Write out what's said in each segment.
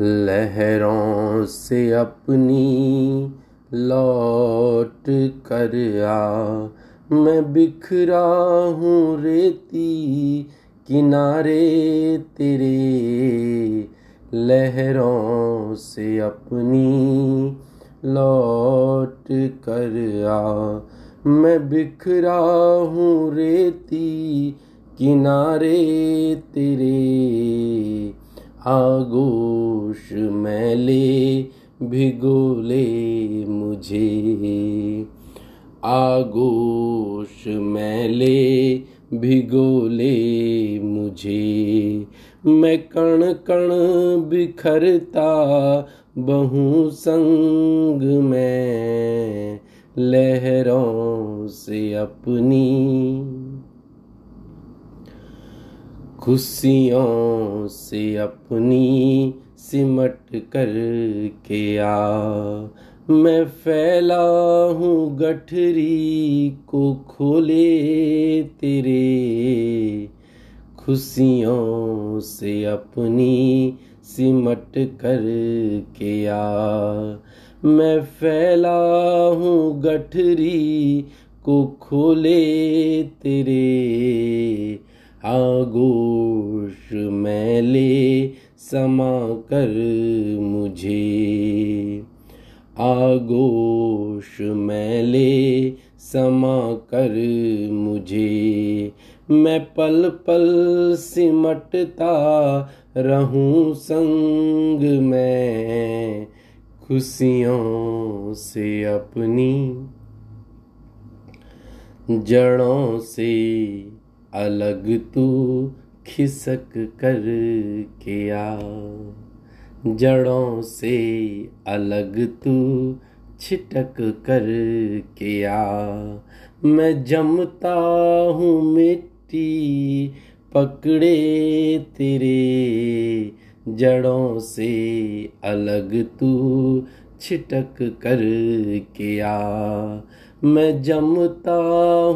लहरों से अपनी लौट कर आ। मैं बिखरा हूँ रेती किनारे तेरे लहरों से अपनी लौट कर आ। मैं बिखरा हूँ रेती किनारे तेरे आगोश मैले भिगोले मुझे। आगोश मैले भिगोले मुझे। मैं कण कण बिखरता बहु संग में लहरों से अपनी खुशियों से अपनी सिमट कर के आ। मैं फैला हूँ गठरी को खोले तेरे। खुशियों से अपनी सिमट कर के आ। मैं फैला हूँ गठरी को खोले तेरे। आगोश में मैले समा कर मुझे। आगोश मैले समा कर मुझे। मैं पल पल सिमटता रहूँ संग में, खुशियों से अपनी जड़ों से अलग तू खिसक कर के आ जड़ों से अलग तू छिटक कर के आ मैं जमता हूँ मिट्टी पकड़े तेरे। जड़ों से अलग तू छिटक कर के आ मैं जमता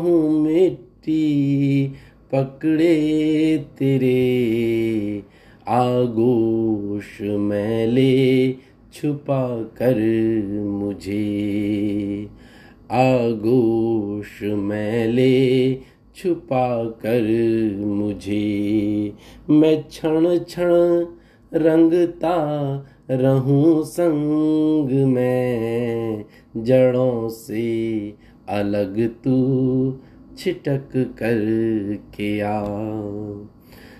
हूँ मिट्टी पकड़े तेरे आगोश मैले छुपा कर मुझे। आगोश मैले छुपा कर मुझे। मैं क्षण क्षण रंगता रहूँ संग में, जड़ों से अलग तू छिटक कर के आ।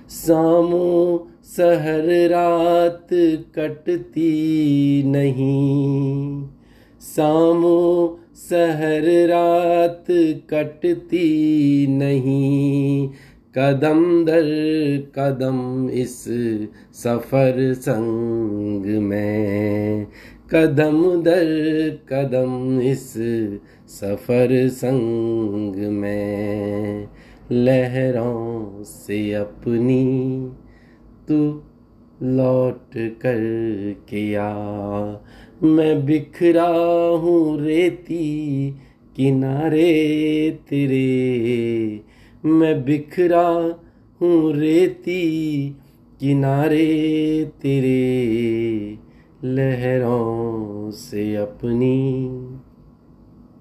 सामो सहर रात कटती नहीं। सामो सहर रात कटती नहीं। कदम दर कदम इस सफ़र संग में। कदम दर कदम इस सफ़र संग में लहरों से अपनी तू लौट कर किया मैं बिखरा हूँ रेती किनारे तेरे। मैं बिखरा हूँ रेती किनारे तेरे। लहरों से अपनी